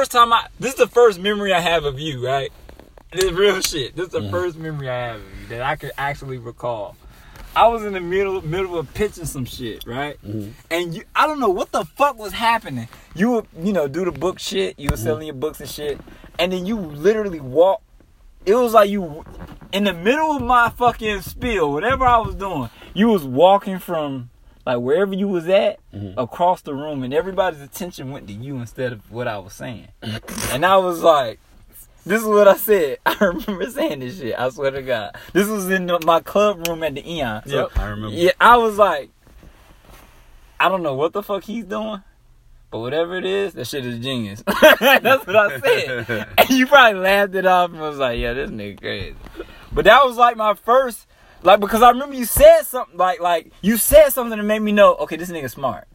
first time I. This is the first memory I have of you, right? This is real shit. This is the Mhm. first memory I have of you that I could actually recall. I was in the middle middle of pitching some shit, right? Mhm. And you, I don't know what the fuck was happening. You would, you know, do the book shit. You were selling your books and shit, and then you literally walk. It was like you, in the middle of my fucking spiel, whatever I was doing, you was walking from like wherever you was at Mhm. across the room, and everybody's attention went to you instead of what I was saying. and I was like, this is what I said. I remember saying this shit. I swear to God. This was in the- my club room at the Eon. So, Yep, I remember. Yeah, I was like, I don't know what the fuck he's doing, but whatever it is, that shit is genius. That's what I said. and you probably laughed it off and was like, yeah, this nigga crazy. But that was like my first, like, because I remember you said something, like, like, you said something that made me know, okay, this nigga smart.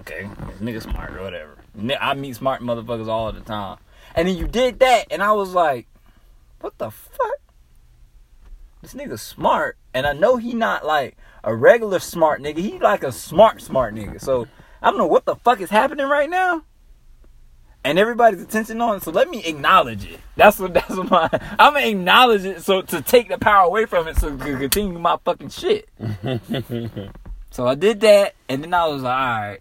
Okay, this nigga smart or whatever. I meet smart motherfuckers all the time. And then you did that, and I was like, what the fuck? This nigga smart, and I know he not like a regular smart nigga. He like a smart smart nigga. So I don't know what the fuck is happening right now. And everybody's attention on it, so let me acknowledge it. That's what that's what my I'm gonna acknowledge it so to take the power away from it so to continue my fucking shit. so I did that, and then I was like, all right,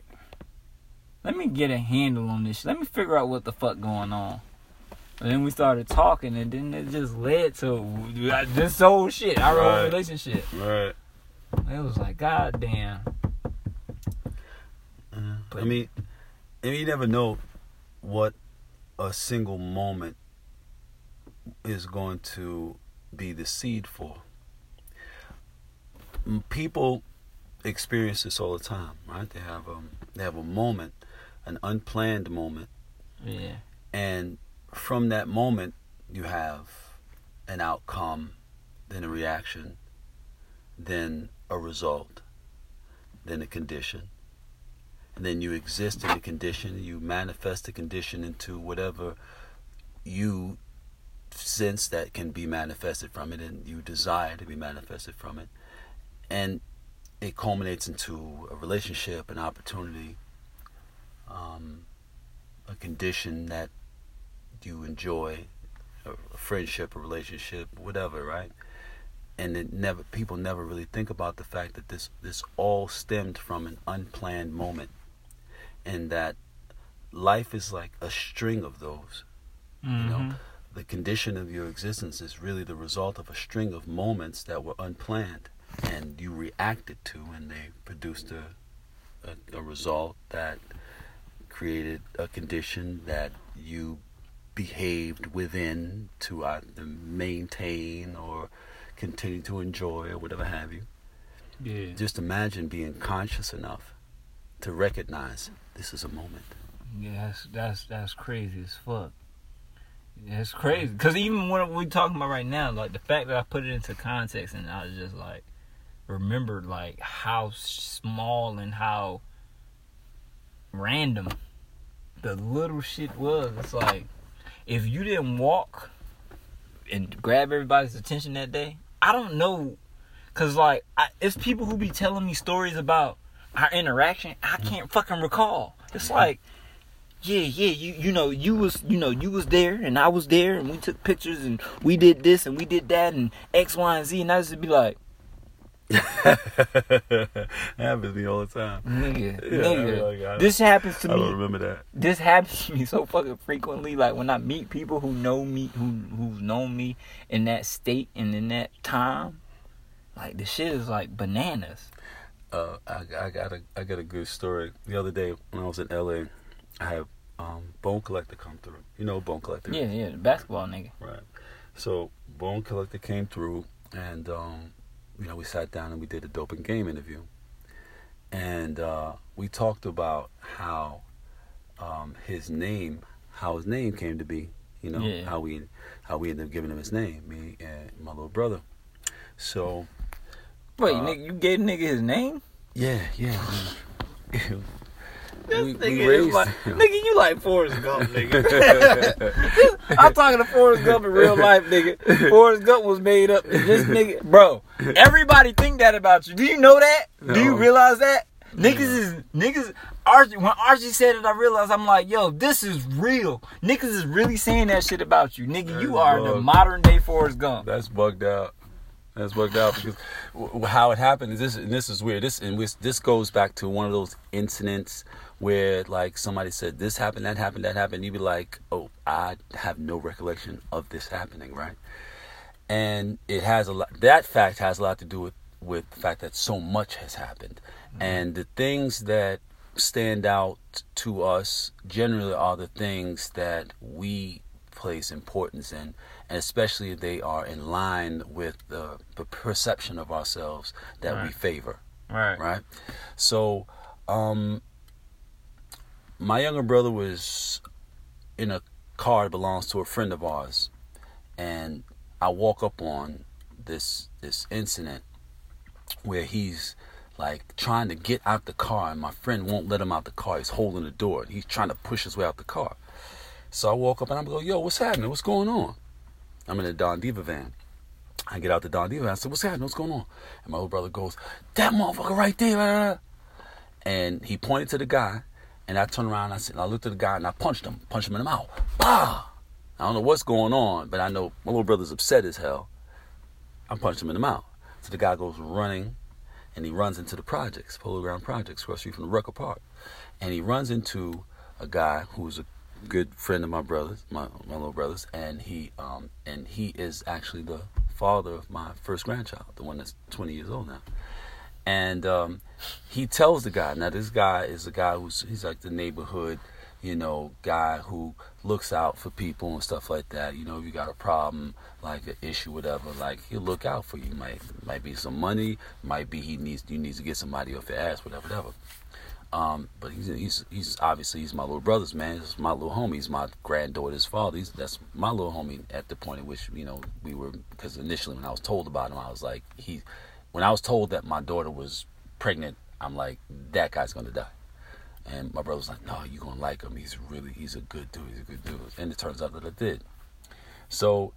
let me get a handle on this. shit. Let me figure out what the fuck going on. And then we started talking, and then it just led to this whole shit, our Right. relationship. Right. It was like, God damn. I mean, I mean, you never know what a single moment is going to be the seed for. People experience this all the time, right? They have um, they have a moment, an unplanned moment, Yeah. and from that moment, you have an outcome, then a reaction, then a result, then a condition. And then you exist in the condition, you manifest the condition into whatever you sense that can be manifested from it and you desire to be manifested from it. And it culminates into a relationship, an opportunity, um, a condition that you enjoy a friendship, a relationship, whatever, right? And it never people never really think about the fact that this this all stemmed from an unplanned moment, and that life is like a string of those. You know, Mhm. the condition of your existence is really the result of a string of moments that were unplanned, and you reacted to, and they produced a a, a result that created a condition that you behaved within to either maintain or continue to enjoy or whatever have you. Yeah. Just imagine being conscious enough to recognize this is a moment. Yeah, that's that's that's crazy as fuck. That's crazy. Cause even what we're talking about right now, like the fact that I put it into context and I was just like remembered like how small and how random the little shit was. It's like if you didn't walk and grab everybody's attention that day, I don't know. Cause like I, it's people who be telling me stories about our interaction. I mm. can't fucking recall. It's like yeah, yeah, you you know, you was you know, you was there and I was there and we took pictures and we did this and we did that and X, Y, and Z and I just be like, happens to me all the time. nigga, Yeah, nigga. like, this happens to I don't me. remember that. This happens to me so fucking frequently. Like when I meet people who know me, who who've known me in that state and in that time, like the shit is like bananas. Uh, I, I got a I got a good story. The other day when I was in LA, I had um, Bone Collector come through. You know Bone Collector? Yeah, yeah, the basketball nigga. Right. So Bone Collector came through, and um, you know we sat down and we did a dope and game interview, and uh, we talked about how um, his name, how his name came to be. You know Yeah. how we how we ended up giving him his name, me and my little brother. So Wait, Uh, nigga, you gave nigga his name? yeah, yeah. This we- we nigga is raised like, him. nigga, you like Forrest Gump, nigga. I'm talking to Forrest Gump in real life, nigga. Forrest Gump was made up. This nigga, bro, everybody think that about you. Do you know that? Do you realize that? Niggas is niggas. Archie, when Archie said it, I realized I'm like, yo, this is real. Niggas is really saying that shit about you, nigga. You That's are the modern day Forrest Gump. That's bugged out. That's worked out because how it happened is this. And this is weird. This and this, this goes back to one of those incidents where like somebody said this happened, that happened, that happened. You'd be like, oh, I have no recollection of this happening, right? And it has a lot. That fact has a lot to do with with the fact that so much has happened, mm-hmm. and the things that stand out to us generally are the things that we place importance in, and especially if they are in line with the, the perception of ourselves that we favor, Right. right? So, um, my younger brother was in a car that belongs to a friend of ours, and I walk up on this this incident where he's like trying to get out the car, and my friend won't let him out the car. He's holding the door. He's trying to push his way out the car. So I walk up and I'm go, "Yo, what's happening? What's going on?" I'm in a Don Diva van. I get out the Don Diva van. I said, "What's happening? What's going on?" And my little brother goes, "That motherfucker right there!" blah, blah, blah." And he pointed to the guy, and I turned around. And I said, and I looked at the guy and I punched him, punched him in the mouth. Bah! I don't know what's going on, but I know my little brother's upset as hell. I punched him in the mouth. So the guy goes running, and he runs into the projects, Polo Ground Projects, across street from the Rucker Park. And he runs into a guy who's a good friend of my brother's, my, my little brother's, and he um and he is actually the father of my first grandchild, the one that's 20 years old now. And um, he tells the guy, now this guy is a guy who's he's like the neighborhood, you know, guy who looks out for people and stuff like that. You know, if you got a problem, like an issue, whatever, like he'll look out for you. Might might be some money, might be he needs you needs to get somebody off your ass, whatever, whatever. Um, but he's he's he's obviously he's my little brother's man. He's my little homie. He's my granddaughter's father. He's, that's my little homie at the point at which you know we were because initially when I was told about him, I was like he. When I was told that my daughter was pregnant, I'm like that guy's gonna die. And my brother was like, "No, you gonna like him. He's really he's a good dude. He's a good dude." And it turns out that I did. So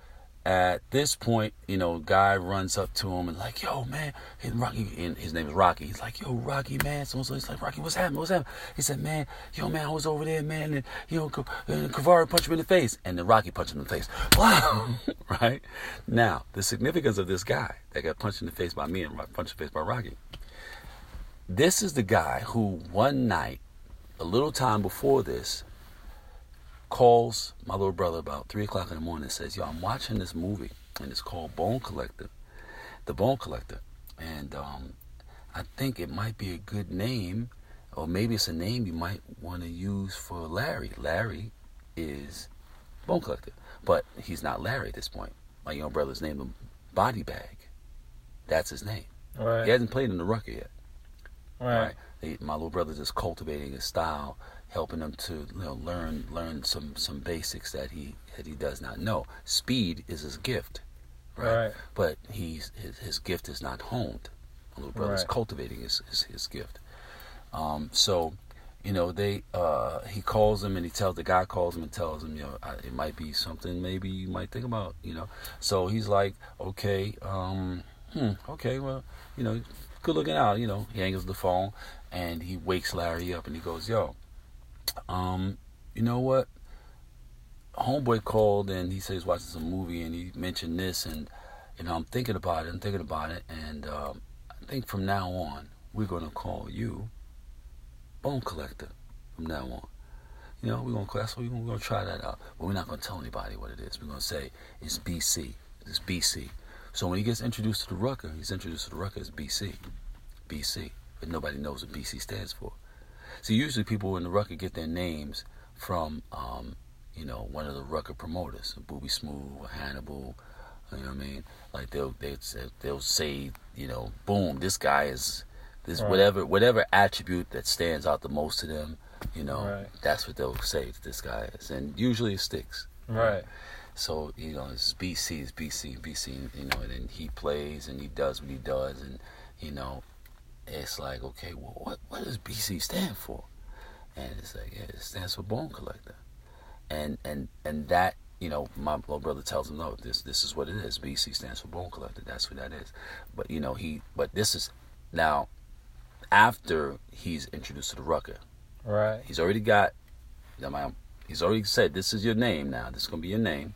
at this point, you know, guy runs up to him and like, "Yo, man," and Rocky, and his name is Rocky. He's like, "Yo, Rocky, man." So so he's like, "Rocky, what's happening? What's happening?" He said, "Man, yo, man, I was over there, man, and you know, Kavari punched me in the face, and then Rocky punched him in the face." Wow, right? Now the significance of this guy that got punched in the face by me and punched in the face by Rocky. This is the guy who one night, a little time before this, calls my little brother about three o'clock in the morning and says, "Yo, I'm watching this movie and it's called Bone Collector, The Bone Collector, and um, I think it might be a good name, or maybe it's a name you might want to use for Larry. Larry is Bone Collector, but he's not Larry at this point. My young brother's named him Body Bag. That's his name. Right. He hasn't played in the Rucker yet. Right. They, my little brother's just cultivating his style, helping him to you know learn learn some some basics that he that he does not know. Speed is his gift, right? Right. But he's his, his gift is not honed. My little brother's Right. cultivating his, his his gift. Um, so, you know, they uh, he calls him and he tells the guy calls him and tells him, you know, it might be something maybe you might think about, you know. So he's like, okay, um, hmm, okay, well, you know, good looking out, you know. He hangs the phone and he wakes Larry up and he goes, yo, um, you know what? Homeboy called and he said he's watching some movie and he mentioned this and you know I'm thinking about it. I'm thinking about it and um, I think from now on we're gonna call you Bone Collector. From now on, you know we're gonna that's what we're gonna try that out, but we're not gonna tell anybody what it is. We're gonna say it's BC. It's BC. So when he gets introduced to the Rucker, he's introduced to the Rucker as BC, BC, but nobody knows what BC stands for. So usually people in the Rucker get their names from, um, you know, one of the Rucker promoters, Booby Smooth, Hannibal. You know what I mean? Like they'll they they'll say, you know, boom, this guy is this Right. whatever whatever attribute that stands out the most to them. You know, Right. that's what they'll say this guy is, and usually it sticks. Right. So you know, it's BC, it's BC, BC. You know, and then he plays and he does what he does, and you know, it's like, okay, well, what what does BC stand for? And it's like, yeah, it stands for Bone Collector, and and and that. You know, my little brother tells him, no, this this is what it is. BC stands for Bone Collector. That's what that is. But you know, he. But this is now after he's introduced to the Rucker, Right. He's already got. He's already said this is your name now. This is gonna be your name,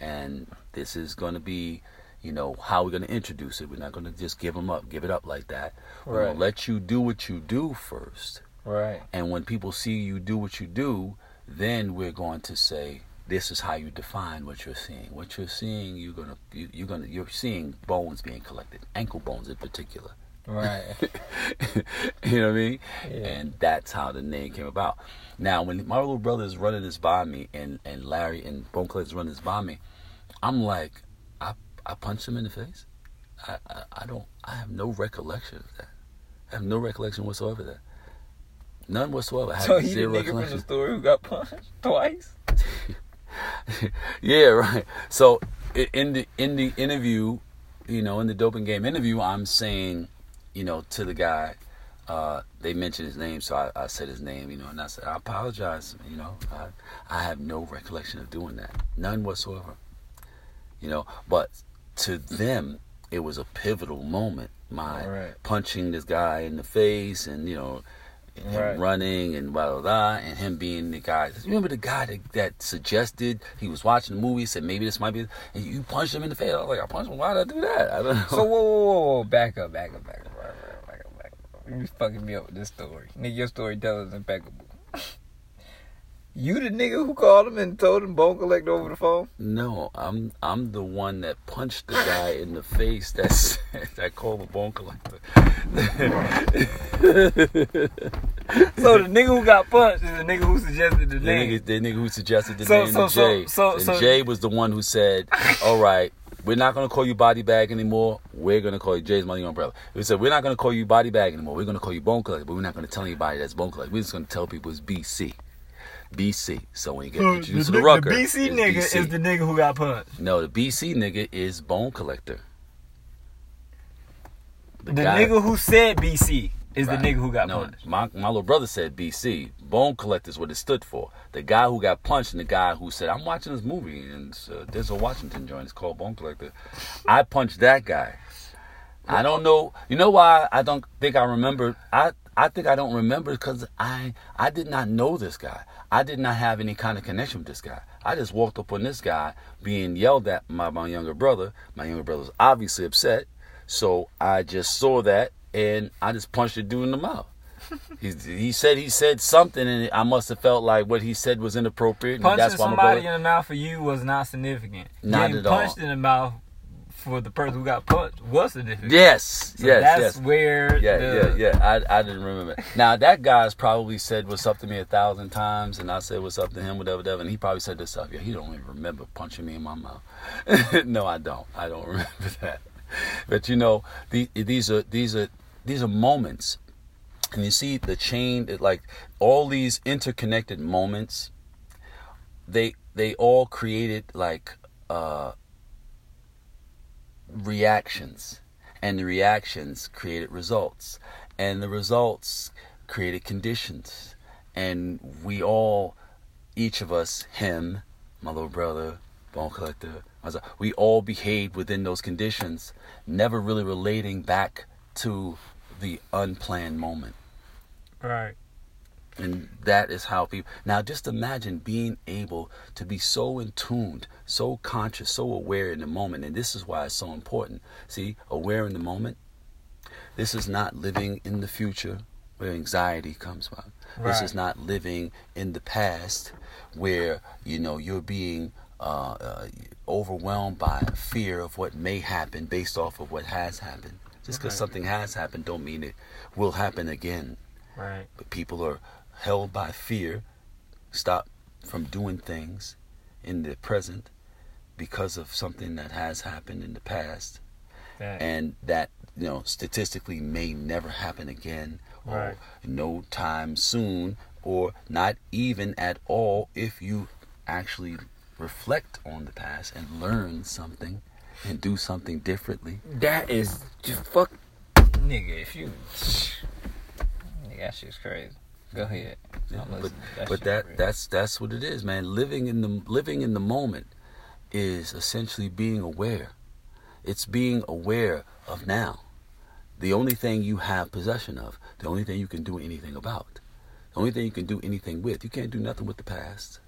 and this is gonna be, you know, how we're gonna introduce it. We're not gonna just give them up, give it up like that. We're Right. gonna let you do what you do first, Right. and when people see you do what you do, then we're going to say this is how you define what you're seeing. What you're seeing, you're gonna you, you're gonna you're seeing bones being collected, ankle bones in particular. Right. you know what I mean? Yeah. And that's how the name came about. Now, when my little brother is running this by me, and and Larry and Bone Collector is running this by me, I'm like, I punched him in the face. I, I I don't. I have no recollection of that. I have no recollection whatsoever of that. None whatsoever. I so he the zero nigga from the story who got punched twice. yeah, right. So in the in the interview, you know, in the doping game interview, I'm saying, you know, to the guy, uh, they mentioned his name, so I, I said his name, you know, and I said, I apologize, you know, I, I have no recollection of doing that, none whatsoever, you know, but to them, it was a pivotal moment. My Right. punching this guy in the face, and you know, and him Right. running and blah blah blah, and him being the guy. Remember the guy that, that suggested he was watching the movie, said maybe this might be, and you punched him in the face. I was like, I punched him. Why did I do that? I don't know. So whoa, whoa, whoa, whoa, back up, back up, back up, back up, back up, back up. You fucking me up with this story. Nigga, your storyteller is impeccable. you the nigga who called him and told him bone collector over the phone? no, I'm I'm the one that punched the guy in the face. That's that called the bone collector. So the nigga who got punched is the nigga who suggested the The name. nigga, the nigga who suggested the So- name so- of so- Jay. so- and so- Jay was the one who said, "All right, we're not gonna call you body bag anymore. We're gonna call you Jay's money umbrella." We said, "We're not gonna call you body bag anymore. We're gonna call you bone collector, but we're not gonna tell anybody that's bone collector. We're just gonna tell people it's BC." BC. So when you get introduced the, to the rucker, the BC nigga BC. is the nigga who got punched. no, the BC nigga is bone collector. The, guy- nigga who said BC is Right. the nigga who got no, punched. My, my little brother said BC. Bone collector is what it stood for. The guy who got punched and the guy who said, I'm watching this movie and uh, Denzel Washington joint. It's called Bone Collector. I punched that guy. I don't know. You know why I don't think I remember? I, I think I don't remember because I, I did not know this guy. I did not have any kind of connection with this guy. I just walked up on this guy being yelled at by my younger brother. My younger brother was obviously upset. So I just saw that and I just punched the dude in the mouth. he, he said he said something and I must have felt like what he said was inappropriate. Punching that's why somebody brother, in the mouth for you was not significant. Not Getting at all. punched in the mouth for the person who got punched was significant. Yes, So yes, that's yes. where Yeah, the, yeah, yeah. I, I didn't remember. Now that guy's probably said what's up to me a thousand times, and I said what's up to him, whatever, whatever. And he probably said this stuff. Yeah, he don't even remember punching me in my mouth. no, I don't. I don't remember that. But you know, the, these are these are these are moments, and you see the chain. It, like all these interconnected moments, they they all created like. uh reactions and the reactions created results and the results created conditions and we all each of us him my little brother bone collector myself, we all behaved within those conditions never really relating back to the unplanned moment right. And that is how people. Now, just imagine being able to be so in tuned, so conscious, so aware in the moment. And this is why it's so important. See, aware in the moment. This is not living in the future where anxiety comes from. This is not living in the past where, you know, you're being uh, uh, overwhelmed by fear of what may happen based off of what has happened. Just because Right. something has happened don't mean it will happen again Right. but people are held by fear, stop from doing things in the present because of something that has happened in the past That, and that you know statistically may never happen again or Right. no time soon or not even at all if you actually reflect on the past and learn something and do something differently that is just fuck, nigga. If you, nigga, that shit's crazy. Go ahead. Yeah, but. That but that crazy. that's that's what it is, man. Living in the living in the moment is essentially being aware. It's being aware of now. The only thing you have possession of, the only thing you can do anything about. The only thing you can do anything with. You can't do nothing with the past.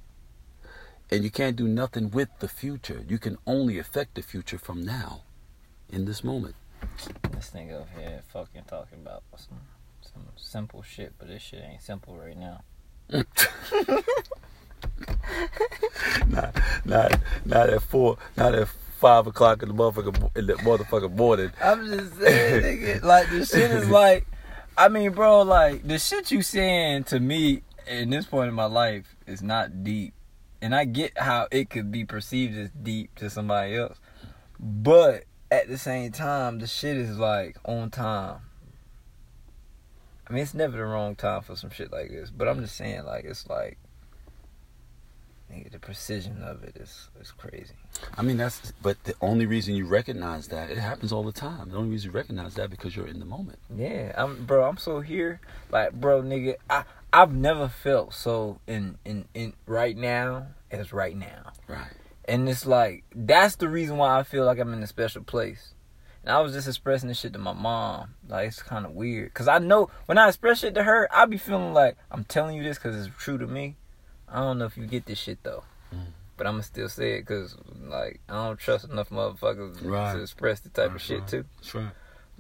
And you can't do nothing with the future. You can only affect the future from now, in this moment. This nigga over here fucking talking about some some simple shit, but this shit ain't simple right now. not, not, not at four, not at five o'clock in the motherfucking in the motherfucking morning. I'm just saying, nigga, like the shit is like, I mean, bro, like the shit you saying to me in this point in my life is not deep, and I get how it could be perceived as deep to somebody else, but at the same time, the shit is like on time. I mean, it's never the wrong time for some shit like this, but I'm just saying, like, it's like, nigga, the precision of it is is crazy. I mean, that's but the only reason you recognize that it happens all the time. The only reason you recognize that because you're in the moment. Yeah, I'm, bro. I'm so here, like, bro, nigga. I I've never felt so in in in right now as right now. Right. And it's like that's the reason why I feel like I'm in a special place. And I was just expressing this shit to my mom. Like it's kind of weird, cause I know when I express shit to her, I be feeling like I'm telling you this cause it's true to me. I don't know if you get this shit though, Mm. but I'ma still say it cause like I don't trust enough motherfuckers Right. to express the type of shit right. too. That's right.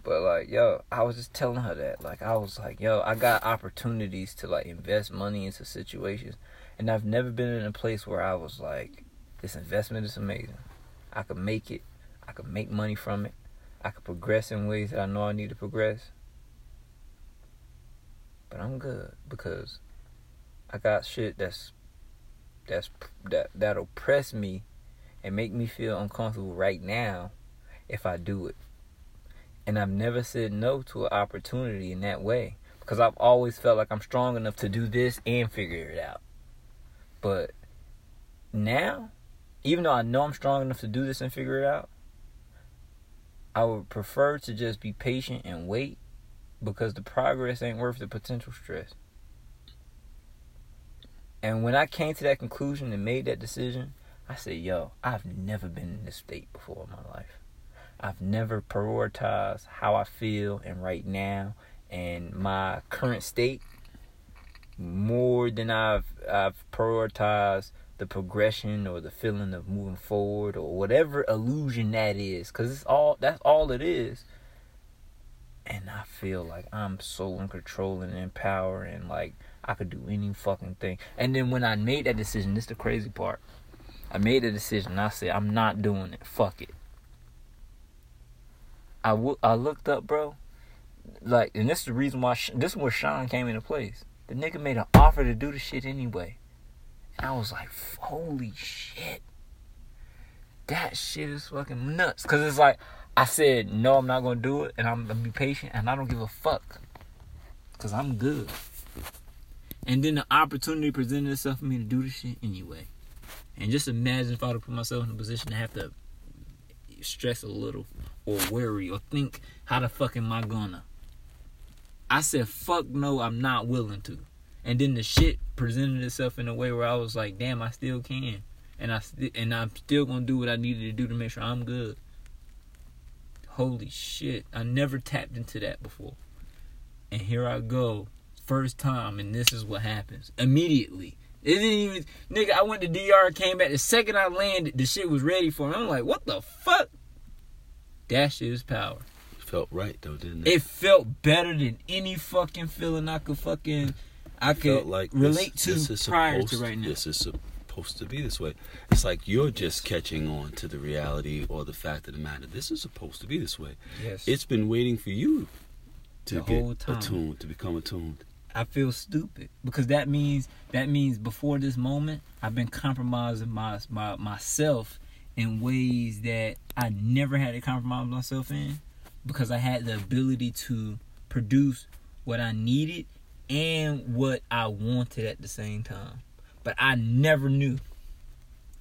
But like, yo, I was just telling her that. Like, I was like, yo, I got opportunities to like invest money into situations, and I've never been in a place where I was like, this investment is amazing. I could make it. I could make money from it. I could progress in ways that I know I need to progress. But I'm good because I got shit that's that's that that'll press me and make me feel uncomfortable right now if I do it. And I've never said no to an opportunity in that way because I've always felt like I'm strong enough to do this and figure it out. But now, even though I know I'm strong enough to do this and figure it out, I would prefer to just be patient and wait because the progress ain't worth the potential stress. And when I came to that conclusion and made that decision, I said, yo, I've never been in this state before in my life. I've never prioritized how I feel and right now and my current state more than I've I've prioritized the progression or the feeling of moving forward or whatever illusion that is cuz it's all that's all it is. And I feel like I'm so in control and in power and like I could do any fucking thing. And then when I made that decision, this is the crazy part. I made a decision. I said I'm not doing it. Fuck it. I, w- I looked up, bro. Like, and this is the reason why Sh- this is where Sean came into place. The nigga made an offer to do the shit anyway, I was like, holy shit, that shit is fucking nuts. Cause it's like I said, no, I'm not gonna do it, and I'm gonna be patient, and I don't give a fuck, cause I'm good. And then the opportunity presented itself for me to do the shit anyway. And just imagine if I would put myself in a position to have to stress a little or worry or think how the fuck am I gonna? I said fuck no, I'm not willing to. And then the shit presented itself in a way where I was like, damn, I still can. And I st- and I'm still gonna do what I needed to do to make sure I'm good. Holy shit, I never tapped into that before. And here I go, first time, and this is what happens immediately. It didn't even, nigga. I went to DR, came back. The second I landed, the shit was ready for me. I'm like, what the fuck? That shit is power. Felt right though, didn't it? It felt better than any fucking feeling I could fucking, I could felt like relate this to is prior supposed- to right now. This is supposed to be this way. It's like you're just catching on to the reality or the fact of the matter. This is supposed to be this way. Yes, It's been waiting for you to The get attuned, to become attuned. I feel stupid because that means that means before this moment I've been compromising my, my myself in ways that I never had to compromise myself in because I had the ability to produce what I needed and what I wanted at the same time. But I never knew.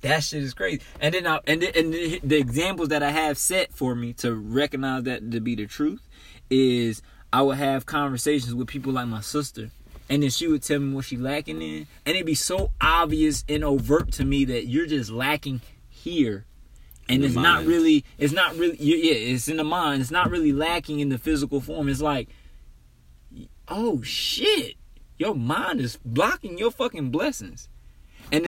That shit is crazy. And then I, and then, and the, the examples that I have set for me to recognize that to be the truth is I would have conversations with people like my sister, and then she would tell me what she lacking in, and it'd be so obvious and overt to me that you're just lacking here, and In it's not really, it's not really, yeah, yeah, it's in the mind. It's not really lacking in the physical form. It's like, oh shit, your mind is blocking your fucking blessings.